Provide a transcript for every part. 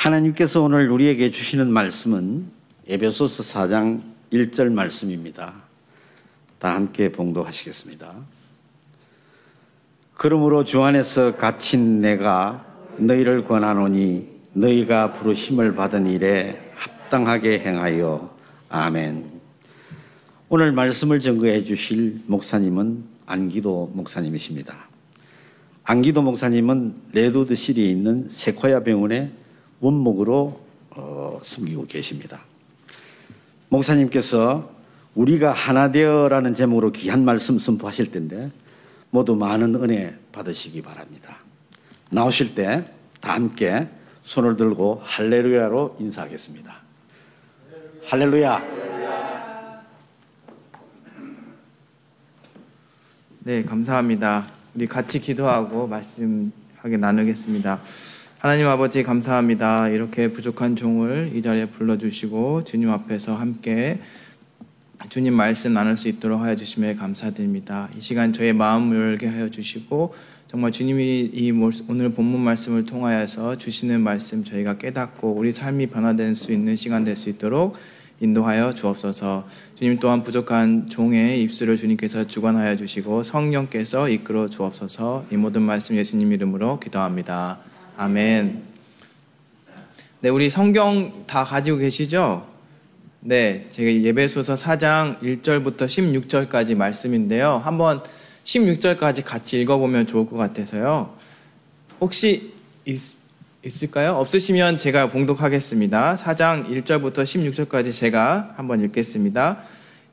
하나님께서 오늘 우리에게 주시는 말씀은 에베소서 4장 1절 말씀입니다. 다 함께 봉독하시겠습니다. 그러므로 주 안에서 갇힌 내가 너희를 권하노니 너희가 부르심을 받은 일에 합당하게 행하여 아멘. 오늘 말씀을 증거해 주실 목사님은 안기도 목사님이십니다. 안기도 목사님은 레드우드실에 있는 세코야 병원의 원목으로 어, 숨기고 계십니다. 목사님께서 우리가 하나 되어라는 제목으로 귀한 말씀 선포하실 텐데 모두 많은 은혜 받으시기 바랍니다. 나오실 때 다 함께 손을 들고 할렐루야로 인사하겠습니다. 할렐루야. 네, 감사합니다. 우리 같이 기도하고 말씀하게 나누겠습니다. 하나님 아버지 감사합니다. 이렇게 부족한 종을 이 자리에 불러주시고 주님 앞에서 함께 주님 말씀 나눌 수 있도록 하여 주심에 감사드립니다. 이 시간 저의 마음을 열게 하여 주시고 정말 주님이 이 오늘 본문 말씀을 통하여서 주시는 말씀 저희가 깨닫고 우리 삶이 변화될 수 있는 시간 될 수 있도록 인도하여 주옵소서. 주님 또한 부족한 종의 입술을 주님께서 주관하여 주시고 성령께서 이끌어 주옵소서. 이 모든 말씀 예수님 이름으로 기도합니다. 아멘. 네, 우리 성경 다 가지고 계시죠? 네, 제가 예배소서 4장 1절부터 16절까지 말씀인데요. 한번 16절까지 같이 읽어보면 좋을 것 같아서요. 혹시 있, 있을까요? 없으시면 제가 봉독하겠습니다. 4장 1절부터 16절까지 제가 한번 읽겠습니다.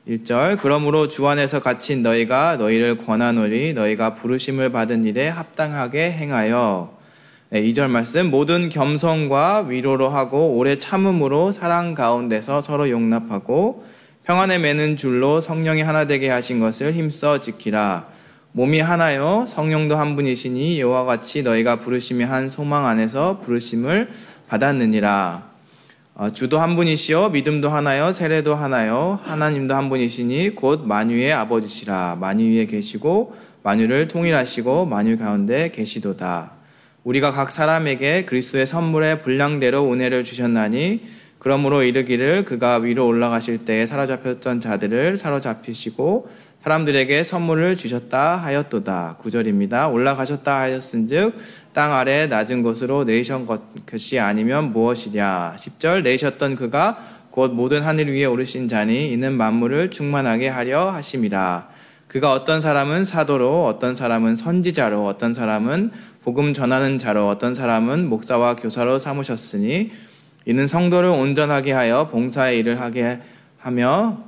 1절 그러므로 주 안에서 갇힌 너희가 너희를 권하노니 너희가 부르심을 받은 일에 합당하게 행하여 네, 2절 말씀 모든 겸손과 위로로 하고 오래 참음으로 사랑 가운데서 서로 용납하고 평안에 매는 줄로 성령이 하나 되게 하신 것을 힘써 지키라. 몸이 하나요 성령도 한 분이시니 이와 같이 너희가 부르심이 한 소망 안에서 부르심을 받았느니라. 어, 주도 한 분이시요 믿음도 하나요 세례도 하나요 하나님도 한 분이시니 곧 만유의 아버지시라. 만유 위에 계시고 만유를 통일하시고 만유 가운데 계시도다 우리가 각 사람에게 그리스도의 선물의 분량대로 은혜를 주셨나니 그러므로 이르기를 그가 위로 올라가실 때에 사로잡혔던 자들을 사로잡히시고 사람들에게 선물을 주셨다 하였도다. 구절입니다. 올라가셨다 하였은즉 땅 아래 낮은 곳으로 내리신 것이 아니면 무엇이랴. 10절 내리셨던 그가 곧 모든 하늘 위에 오르신 자니 이는 만물을 충만하게 하려 하심이라. 그가 어떤 사람은 사도로 어떤 사람은 선지자로 어떤 사람은 복음 전하는 자로 어떤 사람은 목사와 교사로 삼으셨으니 이는 성도를 온전하게 하여 봉사의 일을 하게 하며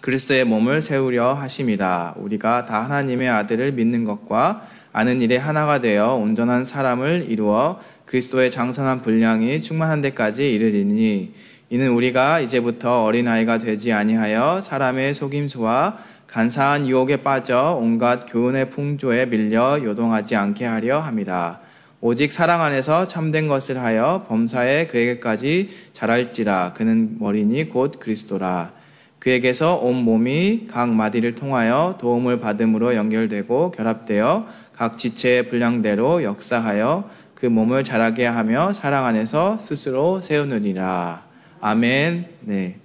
그리스도의 몸을 세우려 하심이라. 우리가 다 하나님의 아들을 믿는 것과 아는 일에 하나가 되어 온전한 사람을 이루어 그리스도의 장선한 분량이 충만한 데까지 이르리니 이는 우리가 이제부터 어린아이가 되지 아니하여 사람의 속임수와 간사한 유혹에 빠져 온갖 교훈의 풍조에 밀려 요동하지 않게 하려 함이라. 오직 사랑 안에서 참된 것을 하여 범사에 그에게까지 자랄지라. 그는 머리니 곧 그리스도라. 그에게서 온 몸이 각 마디를 통하여 도움을 받음으로 연결되고 결합되어 각 지체의 분량대로 역사하여 그 몸을 자라게 하며 사랑 안에서 스스로 세우느니라. 아멘. 네.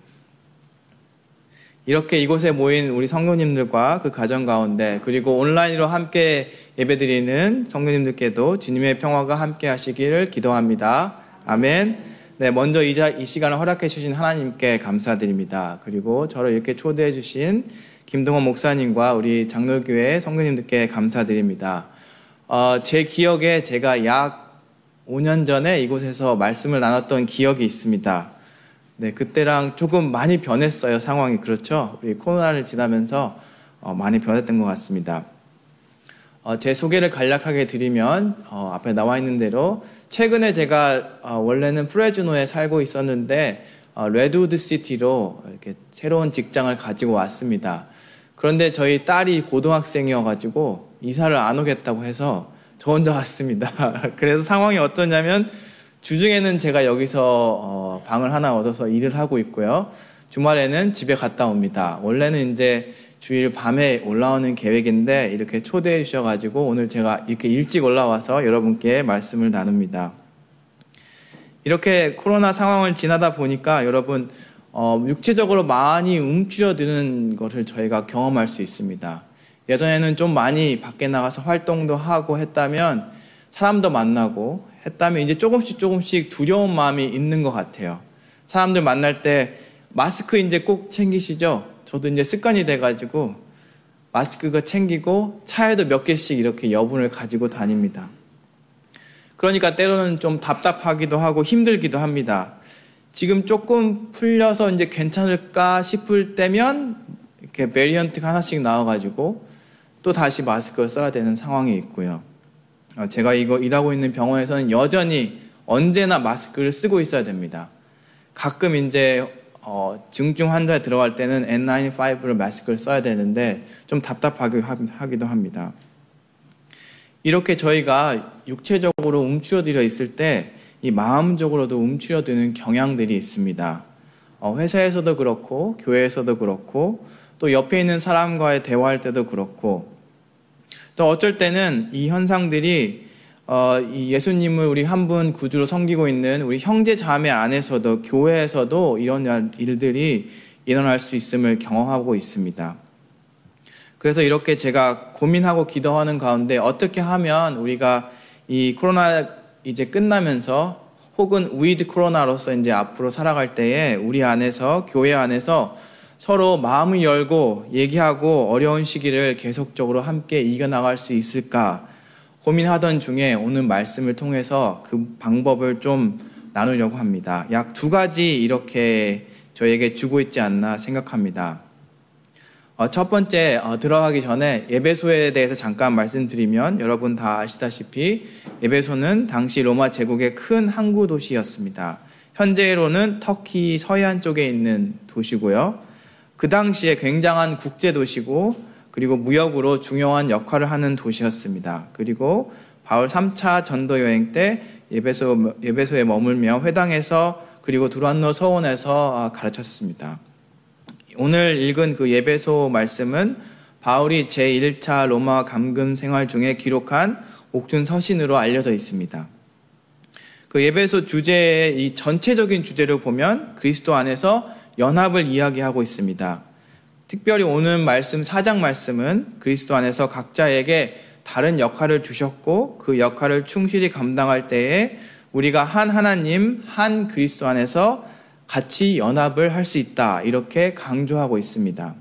이렇게 이곳에 모인 우리 성도님들과 그 가정 가운데 그리고 온라인으로 함께 예배드리는 성도님들께도 주님의 평화가 함께 하시기를 기도합니다. 아멘. 네, 먼저 이, 자, 이 시간을 허락해 주신 하나님께 감사드립니다. 그리고 저를 이렇게 초대해 주신 김동원 목사님과 우리 장로교회 성도님들께 감사드립니다. 어, 제 기억에 제가 약 5년 전에 이곳에서 말씀을 나눴던 기억이 있습니다. 네, 그때랑 조금 많이 변했어요, 상황이. 그렇죠? 우리 코로나를 지나면서 어, 많이 변했던 것 같습니다. 어, 제 소개를 간략하게 드리면, 어, 앞에 나와 있는 대로, 최근에 제가 어, 원래는 프레즈노에 살고 있었는데, 어, 레드우드 시티로 이렇게 새로운 직장을 가지고 왔습니다. 그런데 저희 딸이 고등학생이어가지고 이사를 안 오겠다고 해서 저 혼자 왔습니다. 그래서 상황이 어떠냐면, 주중에는 제가 여기서 어, 방을 하나 얻어서 일을 하고 있고요. 주말에는 집에 갔다 옵니다. 원래는 이제 주일 밤에 올라오는 계획인데 이렇게 초대해 주셔가지고 오늘 제가 이렇게 일찍 올라와서 여러분께 말씀을 나눕니다. 이렇게 코로나 상황을 지나다 보니까 여러분 어, 육체적으로 많이 움츠려드는 것을 저희가 경험할 수 있습니다. 예전에는 좀 많이 밖에 나가서 활동도 하고 했다면 사람도 만나고 했다면 이제 조금씩 조금씩 두려운 마음이 있는 것 같아요. 사람들 만날 때 마스크 이제 꼭 챙기시죠? 저도 이제 습관이 돼가지고 마스크가 챙기고 차에도 몇 개씩 이렇게 여분을 가지고 다닙니다. 그러니까 때로는 좀 답답하기도 하고 힘들기도 합니다. 지금 조금 풀려서 이제 괜찮을까 싶을 때면 이렇게 베리언트가 하나씩 나와가지고 또 다시 마스크를 써야 되는 상황이 있고요. 어, 제가 이거 일하고 있는 병원에서는 여전히 언제나 마스크를 쓰고 있어야 됩니다. 가끔 이제 어, 중증 환자에 들어갈 때는 N95를 마스크를 써야 되는데 좀 답답하기도 합니다. 이렇게 저희가 육체적으로 움츠러들어 있을 때 이 마음적으로도 움츠러드는 경향들이 있습니다. 어, 회사에서도 그렇고 교회에서도 그렇고 또 옆에 있는 사람과의 대화할 때도 그렇고 또 어쩔 때는 이 현상들이 어, 이 예수님을 우리 한 분 구주로 섬기고 있는 우리 형제 자매 안에서도 교회에서도 이런 일들이 일어날 수 있음을 경험하고 있습니다. 그래서 이렇게 제가 고민하고 기도하는 가운데 어떻게 하면 우리가 이 코로나 이제 끝나면서 혹은 with 코로나로서 이제 앞으로 살아갈 때에 우리 안에서 교회 안에서 서로 마음을 열고 얘기하고 어려운 시기를 계속적으로 함께 이겨나갈 수 있을까 고민하던 중에 오늘 말씀을 통해서 그 방법을 좀 나누려고 합니다. 약 두 가지 이렇게 저에게 주고 있지 않나 생각합니다. 어, 첫 번째 어, 들어가기 전에 예배소에 대해서 잠깐 말씀드리면 여러분 다 아시다시피 예배소는 당시 로마 제국의 큰 항구 도시였습니다. 현재로는 터키 서해안 쪽에 있는 도시고요. 그 당시에 굉장한 국제 도시고 그리고 무역으로 중요한 역할을 하는 도시였습니다. 그리고 바울 3차 전도 여행 때 예배소 예배소에 머물며 회당에서 그리고 두란노 서원에서 아, 가르쳤습니다. 오늘 읽은 그 예배소 말씀은 바울이 제1차 로마 감금 생활 중에 기록한 옥준 서신으로 알려져 있습니다. 그 예배소 주제의 이 전체적인 주제를 보면 그리스도 안에서 연합을 이야기하고 있습니다. 특별히 오늘 말씀, 사장 말씀은 그리스도 안에서 각자에게 다른 역할을 주셨고 그 역할을 충실히 감당할 때에 우리가 한 하나님, 한 그리스도 안에서 같이 연합을 할 수 있다. 이렇게 강조하고 있습니다.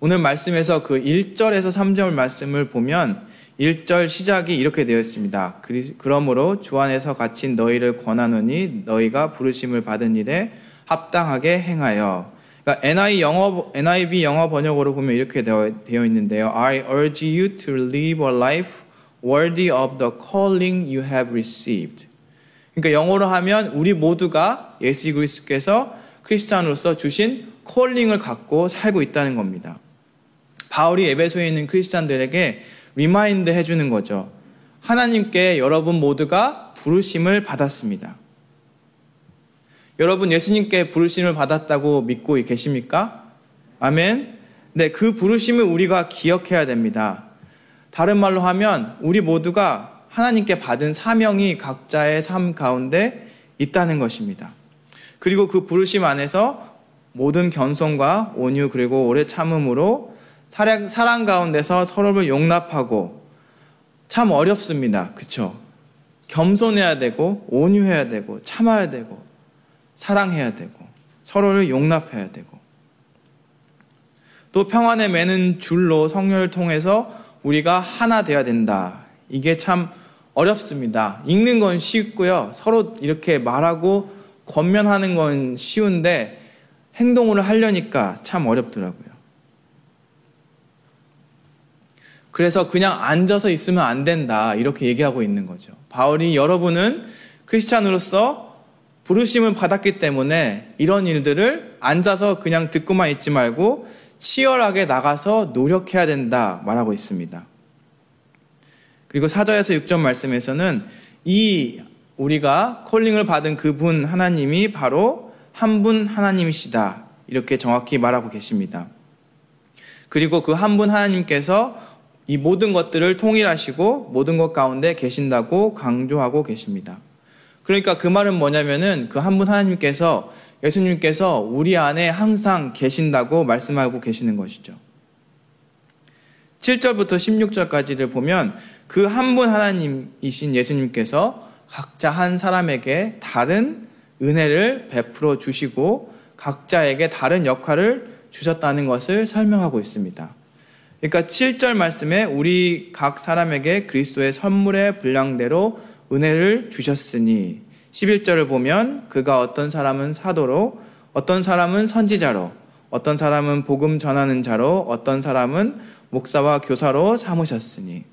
오늘 말씀에서 그 1절에서 3절 말씀을 보면 1절 시작이 이렇게 되어 있습니다. 그러므로 주 안에서 갇힌 너희를 권하노니 너희가 부르심을 받은 일에 합당하게 행하여. 그러니까 NIV 영어 번역으로 보면 이렇게 되어, 있는데요. I urge you to live a life worthy of the calling you have received. 그러니까 영어로 하면 우리 모두가 예수 그리스도께서 크리스찬으로서 주신 calling을 갖고 살고 있다는 겁니다. 바울이 에베소에 있는 크리스찬들에게 remind 해주는 거죠. 하나님께 여러분 모두가 부르심을 받았습니다. 여러분 예수님께 부르심을 받았다고 믿고 계십니까? 아멘. 네, 그 부르심을 우리가 기억해야 됩니다. 다른 말로 하면 우리 모두가 하나님께 받은 사명이 각자의 삶 가운데 있다는 것입니다. 그리고 그 부르심 안에서 모든 겸손과 온유 그리고 오래 참음으로 사랑, 사랑 가운데서 서로를 용납하고 참 어렵습니다. 그쵸? 겸손해야 되고 온유해야 되고 참아야 되고 사랑해야 되고 서로를 용납해야 되고 또 평안에 매는 줄로 성령을 통해서 우리가 하나 되어야 된다. 이게 참 어렵습니다. 읽는 건 쉽고요. 서로 이렇게 말하고 권면하는 건 쉬운데 행동으로 하려니까 참 어렵더라고요. 그래서 그냥 앉아서 있으면 안 된다. 이렇게 얘기하고 있는 거죠. 바울이 여러분은 크리스찬으로서 부르심을 받았기 때문에 이런 일들을 앉아서 그냥 듣고만 있지 말고 치열하게 나가서 노력해야 된다 말하고 있습니다. 그리고 사절에서 6절 말씀에서는 이 우리가 콜링을 받은 그분 하나님이 바로 한 분 하나님이시다. 이렇게 정확히 말하고 계십니다. 그리고 그 한 분 하나님께서 이 모든 것들을 통일하시고 모든 것 가운데 계신다고 강조하고 계십니다. 그러니까 그 말은 뭐냐면은 그 한 분 하나님께서 예수님께서 우리 안에 항상 계신다고 말씀하고 계시는 것이죠. 7절부터 16절까지를 보면 그 한 분 하나님이신 예수님께서 각자 한 사람에게 다른 은혜를 베풀어 주시고 각자에게 다른 역할을 주셨다는 것을 설명하고 있습니다. 그러니까 7절 말씀에 우리 각 사람에게 그리스도의 선물의 분량대로 은혜를 주셨으니 11절을 보면 그가 어떤 사람은 사도로 어떤 사람은 선지자로 어떤 사람은 복음 전하는 자로 어떤 사람은 목사와 교사로 삼으셨으니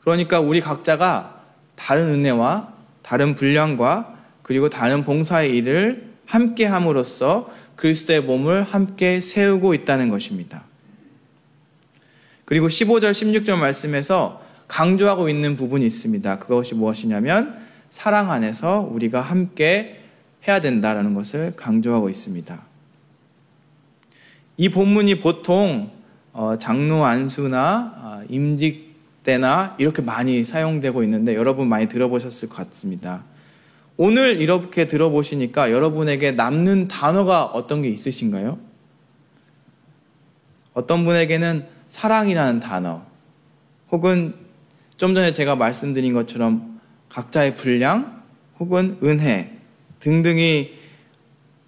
그러니까 우리 각자가 다른 은혜와 다른 분량과 그리고 다른 봉사의 일을 함께 함으로써 그리스도의 몸을 함께 세우고 있다는 것입니다. 그리고 15절, 16절 말씀에서 강조하고 있는 부분이 있습니다. 그것이 무엇이냐면 사랑 안에서 우리가 함께 해야 된다라는 것을 강조하고 있습니다. 이 본문이 보통 어, 장로 안수나 아, 임직 때나 이렇게 많이 사용되고 있는데 여러분 많이 들어보셨을 것 같습니다. 오늘 이렇게 들어보시니까 여러분에게 남는 단어가 어떤 게 있으신가요? 어떤 분에게는 사랑이라는 단어, 혹은 좀 전에 제가 말씀드린 것처럼 각자의 분량, 혹은 은혜 등등이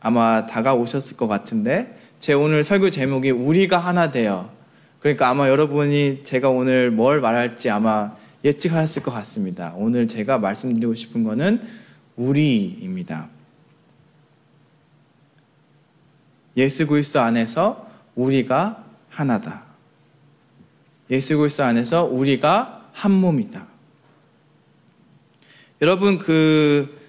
아마 다가오셨을 것 같은데, 제 오늘 설교 제목이 우리가 하나 되어. 그러니까 아마 여러분이 제가 오늘 뭘 말할지 아마 예측하셨을 것 같습니다. 오늘 제가 말씀드리고 싶은 거는 우리입니다. 예수 그리스도 안에서 우리가 하나다. 예수 그리스도 안에서 우리가 한 몸이다. 여러분 그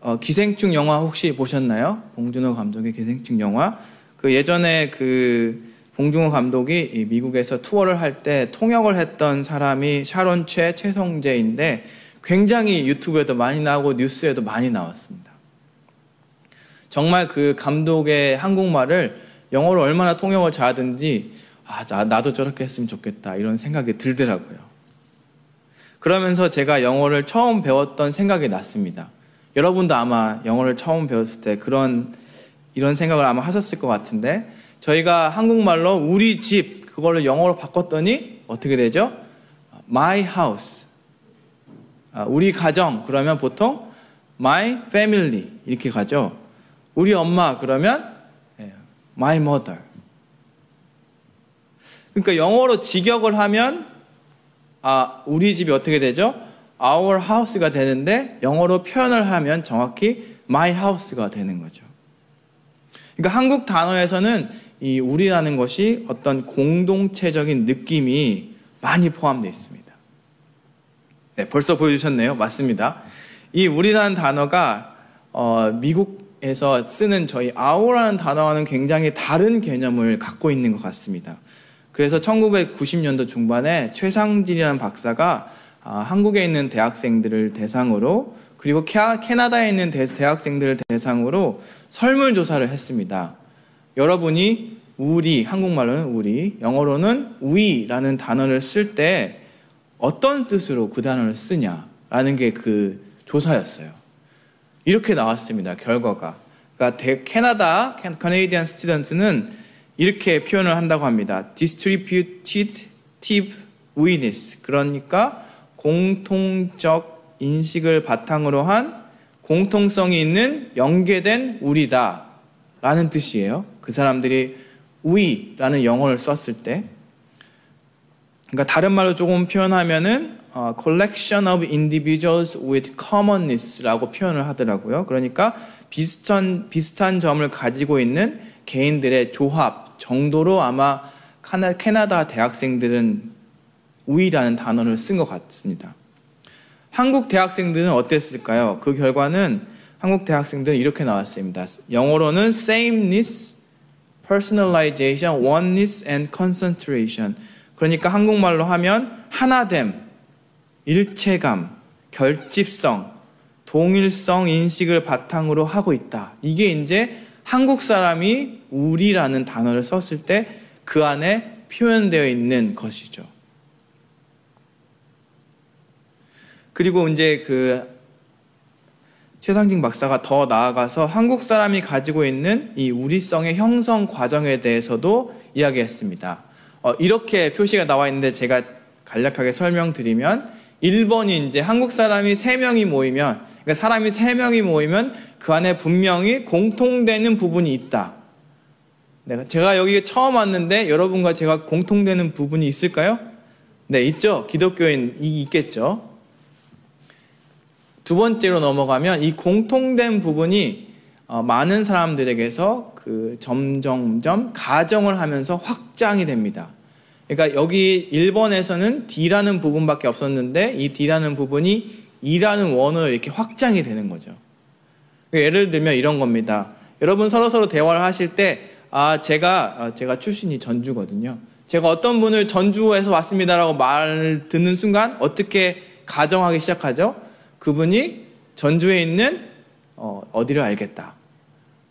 어, 기생충 영화 혹시 보셨나요? 봉준호 감독의 기생충 영화. 그 예전에 그 봉준호 감독이 미국에서 투어를 할 때 통역을 했던 사람이 샤론 최 최성재인데 굉장히 유튜브에도 많이 나오고 뉴스에도 많이 나왔습니다. 정말 그 감독의 한국말을 영어로 얼마나 통역을 잘하든지 아, 나도 저렇게 했으면 좋겠다 이런 생각이 들더라고요. 그러면서 제가 영어를 처음 배웠던 생각이 났습니다. 여러분도 아마 영어를 처음 배웠을 때 그런 이런 생각을 아마 하셨을 것 같은데 저희가 한국말로 우리 집 그거를 영어로 바꿨더니 어떻게 되죠? My house 아, 우리 가정 그러면 보통 my family 이렇게 가죠. 우리 엄마 그러면 예, my mother. 그러니까 영어로 직역을 하면 아, 우리 집이 어떻게 되죠? our house가 되는데 영어로 표현을 하면 정확히 my house가 되는 거죠. 그러니까 한국 단어에서는 이 우리라는 것이 어떤 공동체적인 느낌이 많이 포함되어 있습니다. 네, 벌써 보여주셨네요. 맞습니다. 이 우리라는 단어가 어, 미국에서 쓰는 저희 아오라는 단어와는 굉장히 다른 개념을 갖고 있는 것 같습니다. 그래서 1990년도 중반에 최상진이라는 박사가 아, 한국에 있는 대학생들을 대상으로 그리고 캐나다에 있는 대, 대학생들을 대상으로 설문 조사를 했습니다. 여러분이 우리, 한국말로는 우리, 영어로는 we라는 단어를 쓸 때 어떤 뜻으로 그 단어를 쓰냐라는 게 그 조사였어요. 이렇게 나왔습니다. 결과가. 그러니까 캐나다 Canadian student는 이렇게 표현을 한다고 합니다. distributive we-ness. 그러니까 공통적 인식을 바탕으로 한 공통성이 있는 연계된 우리다. 라는 뜻이에요. 그 사람들이 we라는 영어를 썼을 때 그러니까 다른 말로 조금 표현하면은 어, collection of individuals with commonness라고 표현을 하더라고요. 그러니까 비슷한 비슷한 점을 가지고 있는 개인들의 조합 정도로 아마 캐나다 대학생들은 우위라는 단어를 쓴 것 같습니다. 한국 대학생들은 어땠을까요? 그 결과는 한국 대학생들은 이렇게 나왔습니다. 영어로는 sameness, personalization, oneness and concentration. 그러니까 한국말로 하면 하나됨, 일체감, 결집성, 동일성 인식을 바탕으로 하고 있다. 이게 이제 한국 사람이 우리라는 단어를 썼을 때 그 안에 표현되어 있는 것이죠. 그리고 이제 그 최상진 박사가 더 나아가서 한국 사람이 가지고 있는 이 우리성의 형성 과정에 대해서도 이야기했습니다. 어, 이렇게 표시가 나와 있는데 제가 간략하게 설명드리면 1번이 이제 한국 사람이 3명이 모이면 그러니까 사람이 3명이 모이면 그 안에 분명히 공통되는 부분이 있다. 내가 제가 여기 처음 왔는데 여러분과 제가 공통되는 부분이 있을까요? 네, 있죠. 기독교인 이 있겠죠. 두 번째로 넘어가면 이 공통된 부분이 어, 많은 사람들에게서 그 점점점 가정을 하면서 확장이 됩니다. 그러니까 여기 1번에서는 D라는 부분밖에 없었는데 이 D라는 부분이 E라는 원으로 이렇게 확장이 되는 거죠. 그러니까 예를 들면 이런 겁니다. 여러분 서로 서로 대화를 하실 때, 아, 제가, 아, 제가 출신이 전주거든요. 제가 어떤 분을 전주에서 왔습니다라고 말을 듣는 순간 어떻게 가정하기 시작하죠? 그분이 전주에 있는 어, 디를 알겠다.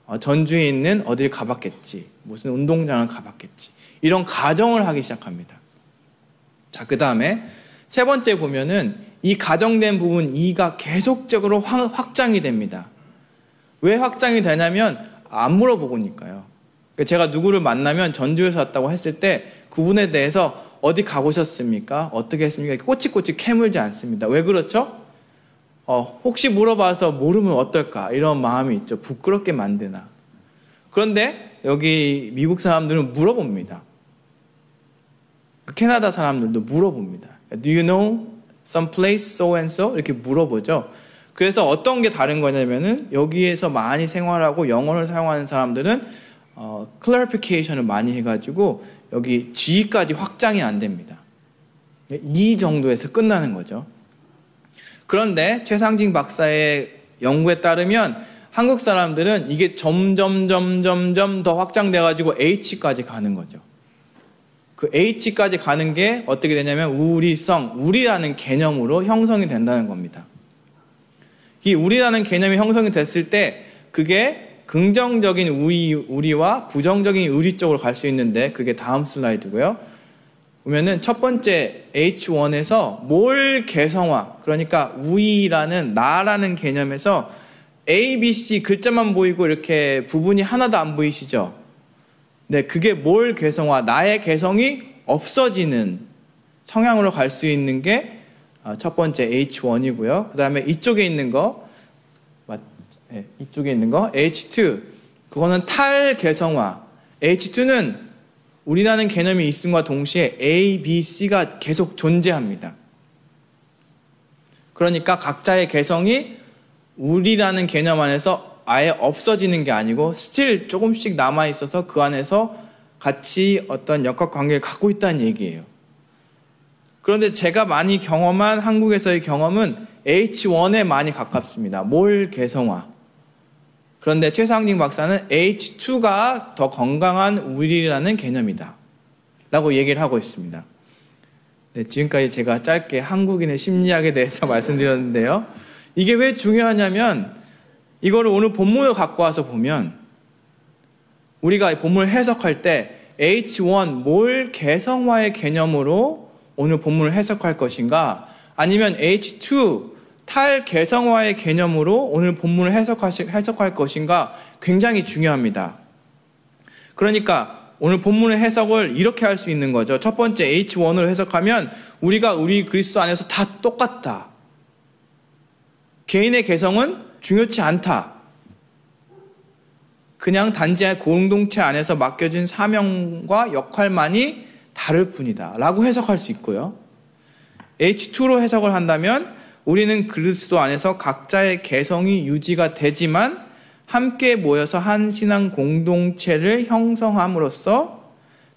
어, 전주에 있는 어디를 가봤겠지. 무슨 운동장을 가봤겠지. 이런 가정을 하기 시작합니다. 자, 그 다음에 세 번째 보면은 이 가정된 부분 2가 계속적으로 확장이 됩니다. 왜 확장이 되냐면 안 물어보고니까요. 그러니까 제가 누구를 만나면 전주에서 왔다고 했을 때 그분에 대해서 어디 가보셨습니까? 어떻게 했습니까? 꼬치꼬치 캐물지 않습니다. 왜 그렇죠? 어, 혹시 물어봐서 모르면 어떨까? 이런 마음이 있죠. 부끄럽게 만드나. 그런데 여기 미국 사람들은 물어봅니다. 캐나다 사람들도 물어봅니다. Do you know some place so and so? 이렇게 물어보죠. 그래서 어떤 게 다른 거냐면은 여기에서 많이 생활하고 영어를 사용하는 사람들은 어, clarification을 많이 해가지고 여기 G까지 확장이 안 됩니다. 이 정도에서 끝나는 거죠. 그런데 최상진 박사의 연구에 따르면 한국 사람들은 이게 점점 점점 점더 확장돼 가지고 H까지 가는 거죠. 그 H까지 가는 게 어떻게 되냐면 우리성, 우리라는 개념으로 형성이 된다는 겁니다. 이 우리라는 개념이 형성이 됐을 때 그게 긍정적인 우리, 우리와 부정적인 우리 쪽으로 갈 수 있는데 그게 다음 슬라이드고요. 보면은 첫 번째 H1에서 뭘 개성화, 그러니까 우이라는 나라는 개념에서 A, B, C 글자만 보이고 이렇게 부분이 하나도 안 보이시죠? 네, 그게 뭘 개성화, 나의 개성이 없어지는 성향으로 갈 수 있는 게 첫 아, 번째 H1이고요. 그 다음에 이쪽에 있는 거, 네, 이쪽에 있는 거 H2, 그거는 탈 개성화. H2는 우리라는 개념이 있음과 동시에 A, B, C가 계속 존재합니다. 그러니까 각자의 개성이 우리라는 개념 안에서 아예 없어지는 게 아니고 스틸 조금씩 남아 있어서 그 안에서 같이 어떤 역학 관계를 갖고 있다는 얘기예요. 그런데 제가 많이 경험한 한국에서의 경험은 H1에 많이 가깝습니다. 몰 개성화. 그런데 최상진 박사는 H2가 더 건강한 우리라는 개념이다. 라고 얘기를 하고 있습니다. 네, 지금까지 제가 짧게 한국인의 심리학에 대해서 말씀드렸는데요. 이게 왜 중요하냐면 이거를 오늘 본문을 갖고 와서 보면 우리가 본문을 해석할 때 H1 몰 개성화의 개념으로 오늘 본문을 해석할 것인가 아니면 H2 탈개성화의 개념으로 오늘 본문을 해석할 것인가 굉장히 중요합니다. 그러니까 오늘 본문의 해석을 이렇게 할 수 있는 거죠. 첫 번째 H1으로 해석하면 우리가 우리 그리스도 안에서 다 똑같다. 개인의 개성은 중요치 않다. 그냥 단지 공동체 안에서 맡겨진 사명과 역할만이 다를 뿐이다. 라고 해석할 수 있고요. H2로 해석을 한다면 우리는 그리스도 안에서 각자의 개성이 유지가 되지만 함께 모여서 한 신앙 공동체를 형성함으로써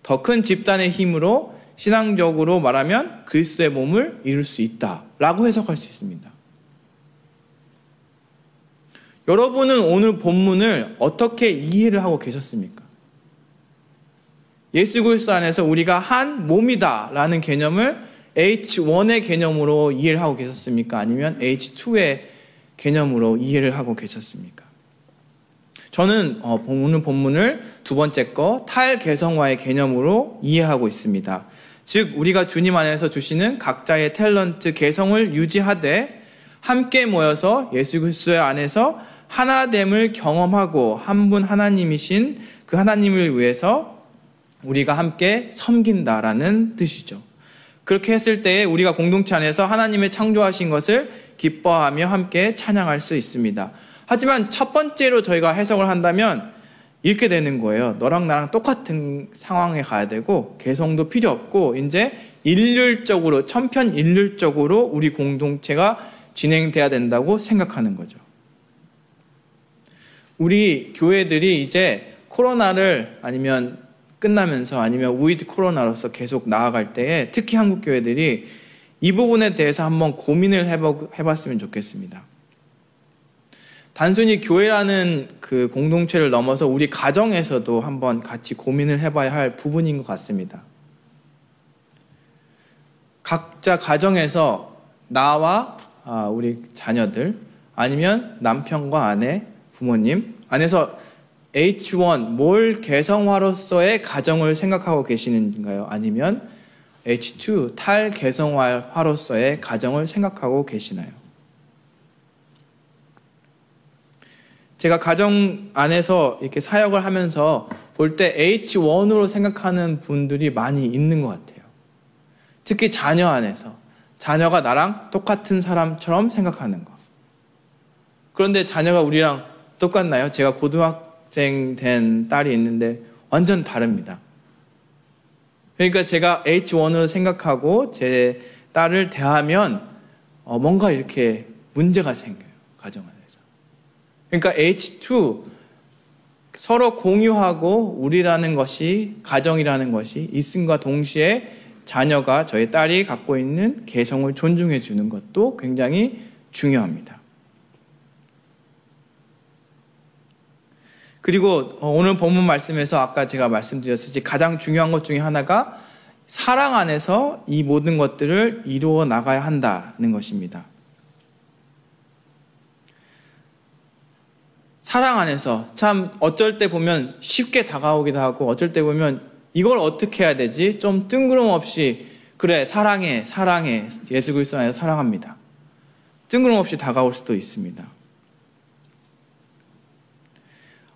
더 큰 집단의 힘으로 신앙적으로 말하면 그리스도의 몸을 이룰 수 있다 라고 해석할 수 있습니다. 여러분은 오늘 본문을 어떻게 이해를 하고 계셨습니까? 예수 그리스도 안에서 우리가 한 몸이다라는 개념을 H1의 개념으로 이해를 하고 계셨습니까? 아니면 H2의 개념으로 이해를 하고 계셨습니까? 저는 어, 오늘 본문을 두 번째 거 탈개성화의 개념으로 이해하고 있습니다. 즉 우리가 주님 안에서 주시는 각자의 탤런트 개성을 유지하되 함께 모여서 예수 그리스도 안에서 하나됨을 경험하고 한 분 하나님이신 그 하나님을 위해서 우리가 함께 섬긴다라는 뜻이죠. 그렇게 했을 때에 우리가 공동체 안에서 하나님의 창조하신 것을 기뻐하며 함께 찬양할 수 있습니다. 하지만 첫 번째로 저희가 해석을 한다면 이렇게 되는 거예요. 너랑 나랑 똑같은 상황에 가야 되고 개성도 필요 없고 이제 일률적으로 천편일률적으로 우리 공동체가 진행돼야 된다고 생각하는 거죠. 우리 교회들이 이제 코로나를 아니면 끝나면서 아니면 우이드 코로나로서 계속 나아갈 때에 특히 한국 교회들이 이 부분에 대해서 한번 고민을 해봤으면 좋겠습니다. 단순히 교회라는 그 공동체를 넘어서 우리 가정에서도 한번 같이 고민을 해봐야 할 부분인 것 같습니다. 각자 가정에서 나와 아, 우리 자녀들 아니면 남편과 아내, 부모님 안에서 H1 몰 개성화로서의 가정을 생각하고 계시는가요? 아니면 H2 탈 개성화로서의 가정을 생각하고 계시나요? 제가 가정 안에서 이렇게 사역을 하면서 볼 때 H1으로 생각하는 분들이 많이 있는 것 같아요. 특히 자녀 안에서. 자녀가 나랑 똑같은 사람처럼 생각하는 거. 그런데 자녀가 우리랑 똑같나요? 제가 고등학 생된 딸이 있는데 완전 다릅니다. 그러니까 제가 H1으로 생각하고 제 딸을 대하면 어, 뭔가 이렇게 문제가 생겨요. 가정 안에서. 그러니까 H2 서로 공유하고 우리라는 것이 가정이라는 것이 있음과 동시에 자녀가 저희 딸이 갖고 있는 개성을 존중해 주는 것도 굉장히 중요합니다. 그리고 어, 오늘 본문 말씀에서 아까 제가 말씀드렸듯이 가장 중요한 것 중에 하나가 사랑 안에서 이 모든 것들을 이루어 나가야 한다는 것입니다. 사랑 안에서 참 어쩔 때 보면 쉽게 다가오기도 하고 어쩔 때 보면 이걸 어떻게 해야 되지? 좀 뜬구름 없이 그래 사랑해 사랑해 예수 그리스도 안에서 사랑합니다. 뜬구름 없이 다가올 수도 있습니다.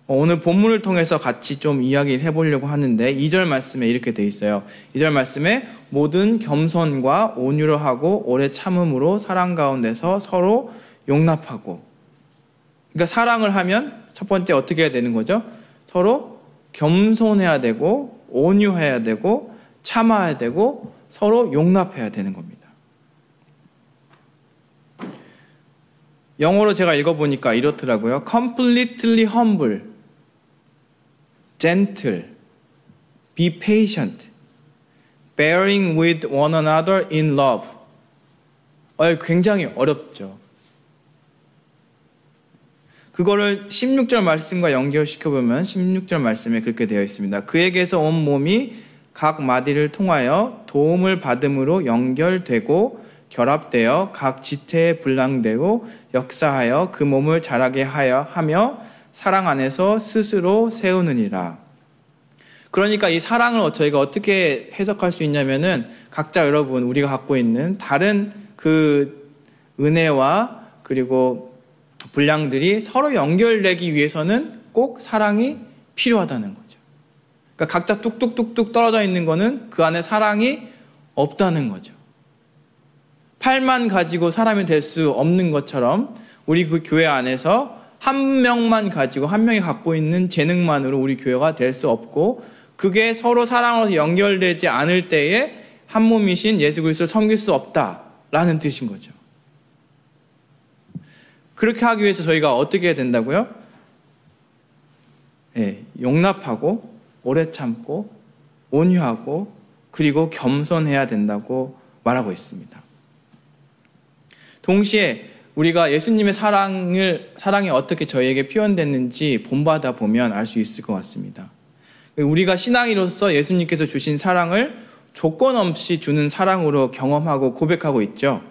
어, 오늘 본문을 통해서 같이 좀 이야기를 해보려고 하는데 2절 말씀에 이렇게 돼 있어요. 2절 말씀에 모든 겸손과 온유로 하고 오래 참음으로 사랑 가운데서 서로 용납하고 그러니까 사랑을 하면 첫 번째 어떻게 해야 되는 거죠? 서로 겸손해야 되고 온유해야 되고 참아야 되고 서로 용납해야 되는 겁니다. 영어로 제가 읽어보니까 이렇더라고요. completely humble. Gentle, be patient, bearing with one another in love. 어, 굉장히 어렵죠. 그거를 16절 말씀과 연결시켜 보면 16절 말씀에 그렇게 되어 있습니다. 그에게서 온 몸이 각 마디를 통하여 도움을 받음으로 연결되고 결합되어 각 지체에 분량되고 역사하여 그 몸을 자라게 하여 하며 사랑 안에서 스스로 세우느니라. 그러니까 이 사랑을 저희가 어떻게 해석할 수 있냐면은 각자 여러분 우리가 갖고 있는 다른 그 은혜와 그리고 분량들이 서로 연결되기 위해서는 꼭 사랑이 필요하다는 거죠. 그러니까 각자 뚝뚝뚝뚝 떨어져 있는 거는 그 안에 사랑이 없다는 거죠. 팔만 가지고 사람이 될 수 없는 것처럼 우리 그 교회 안에서 한 명만 가지고 한 명이 갖고 있는 재능만으로 우리 교회가 될 수 없고 그게 서로 사랑으로 연결되지 않을 때에 한 몸이신 예수 그리스도를 섬길 수 없다라는 뜻인 거죠. 그렇게 하기 위해서 저희가 어떻게 해야 된다고요? 네, 용납하고 오래 참고 온유하고 그리고 겸손해야 된다고 말하고 있습니다. 동시에 우리가 예수님의 사랑을, 사랑이 어떻게 저희에게 표현됐는지 본받아 보면 알 수 있을 것 같습니다. 우리가 신앙이로서 예수님께서 주신 사랑을 조건 없이 주는 사랑으로 경험하고 고백하고 있죠.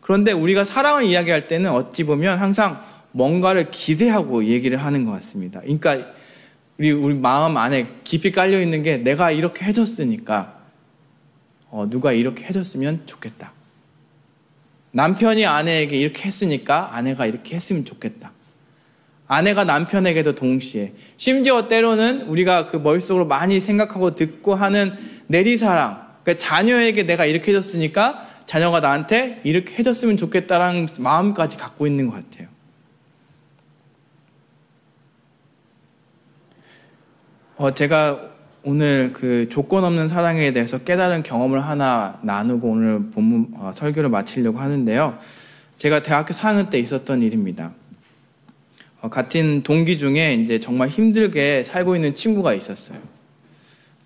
그런데 우리가 사랑을 이야기할 때는 어찌 보면 항상 뭔가를 기대하고 얘기를 하는 것 같습니다. 그러니까 우리, 우리 마음 안에 깊이 깔려 있는 게 내가 이렇게 해줬으니까 어, 누가 이렇게 해줬으면 좋겠다. 남편이 아내에게 이렇게 했으니까 아내가 이렇게 했으면 좋겠다. 아내가 남편에게도 동시에 심지어 때로는 우리가 그 머릿속으로 많이 생각하고 듣고 하는 내리사랑 그러니까 자녀에게 내가 이렇게 해줬으니까 자녀가 나한테 이렇게 해줬으면 좋겠다라는 마음까지 갖고 있는 것 같아요. 어, 제가 오늘 그 조건 없는 사랑에 대해서 깨달은 경험을 하나 나누고 오늘 본문 어, 설교를 마치려고 하는데요. 제가 대학교 4학년 때 있었던 일입니다. 어, 같은 동기 중에 이제 정말 힘들게 살고 있는 친구가 있었어요.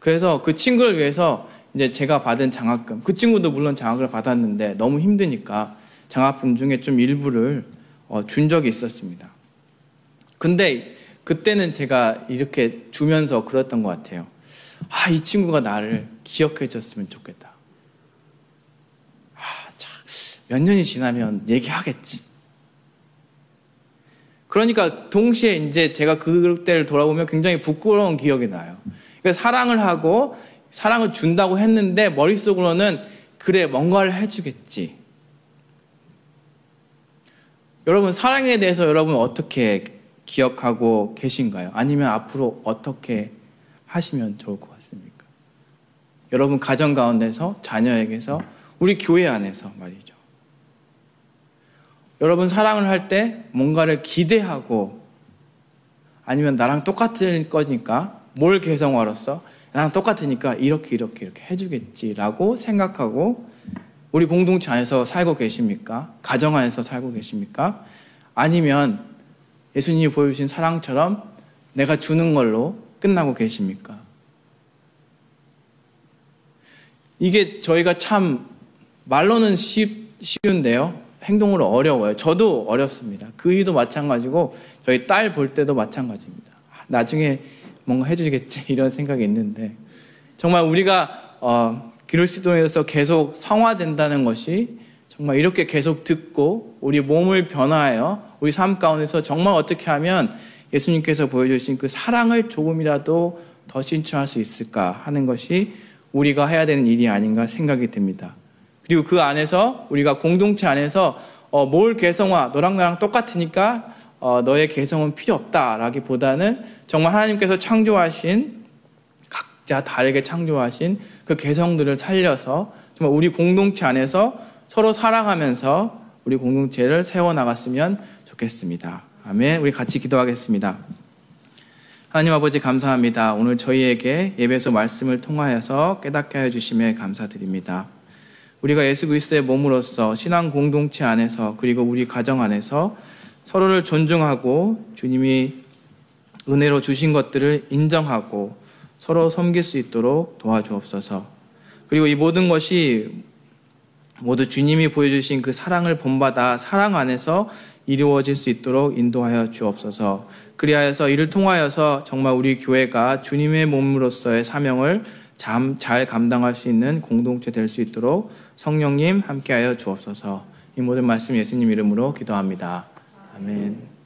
그래서 그 친구를 위해서 이제 제가 받은 장학금, 그 친구도 물론 장학을 받았는데 너무 힘드니까 장학금 중에 좀 일부를 어, 준 적이 있었습니다. 근데 그때는 제가 이렇게 주면서 그랬던 것 같아요. 아, 이 친구가 나를 기억해 줬으면 좋겠다. 아, 참, 몇 년이 지나면 얘기하겠지. 그러니까 동시에 이제 제가 그때를 돌아보면 굉장히 부끄러운 기억이 나요. 그러니까 사랑을 하고 사랑을 준다고 했는데 머릿속으로는 그래, 뭔가를 해주겠지. 여러분, 사랑에 대해서 여러분 어떻게 기억하고 계신가요? 아니면 앞으로 어떻게 하시면 좋을 것 같습니까? 여러분 가정 가운데서 자녀에게서 우리 교회 안에서 말이죠. 여러분 사랑을 할 때 뭔가를 기대하고 아니면 나랑 똑같을 거니까 뭘 개성화로서 나랑 똑같으니까 이렇게 이렇게 이렇게 해주겠지라고 생각하고 우리 공동체 안에서 살고 계십니까? 가정 안에서 살고 계십니까? 아니면 예수님이 보여주신 사랑처럼 내가 주는 걸로 끝나고 계십니까? 이게 저희가 참 말로는 쉬운데요. 행동으로 어려워요. 저도 어렵습니다. 그 이유도 마찬가지고 저희 딸 볼 때도 마찬가지입니다. 나중에 뭔가 해주겠지 이런 생각이 있는데 정말 우리가 어, 기르시도에서 계속 성화된다는 것이 정말 이렇게 계속 듣고 우리 몸을 변화하여 우리 삶 가운데서 정말 어떻게 하면 예수님께서 보여주신 그 사랑을 조금이라도 더 신청할 수 있을까 하는 것이 우리가 해야 되는 일이 아닌가 생각이 듭니다. 그리고 그 안에서 우리가 공동체 안에서 어, 뭘 개성화 너랑 나랑 똑같으니까 어, 너의 개성은 필요 없다라기보다는 정말 하나님께서 창조하신 각자 다르게 창조하신 그 개성들을 살려서 정말 우리 공동체 안에서 서로 사랑하면서 우리 공동체를 세워 나갔으면 좋겠습니다. 아멘. 우리 같이 기도하겠습니다. 하나님 아버지 감사합니다. 오늘 저희에게 예배에서 말씀을 통하여서 깨닫게 해 주심에 감사드립니다. 우리가 예수 그리스도의 몸으로서 신앙 공동체 안에서 그리고 우리 가정 안에서 서로를 존중하고 주님이 은혜로 주신 것들을 인정하고 서로 섬길 수 있도록 도와주옵소서. 그리고 이 모든 것이 모두 주님이 보여주신 그 사랑을 본받아 사랑 안에서 이루어질 수 있도록 인도하여 주옵소서. 그리하여서 이를 통하여서 정말 우리 교회가 주님의 몸으로서의 사명을 잘 감당할 수 있는 공동체 될 수 있도록 성령님 함께하여 주옵소서. 이 모든 말씀 예수님 이름으로 기도합니다. 아멘.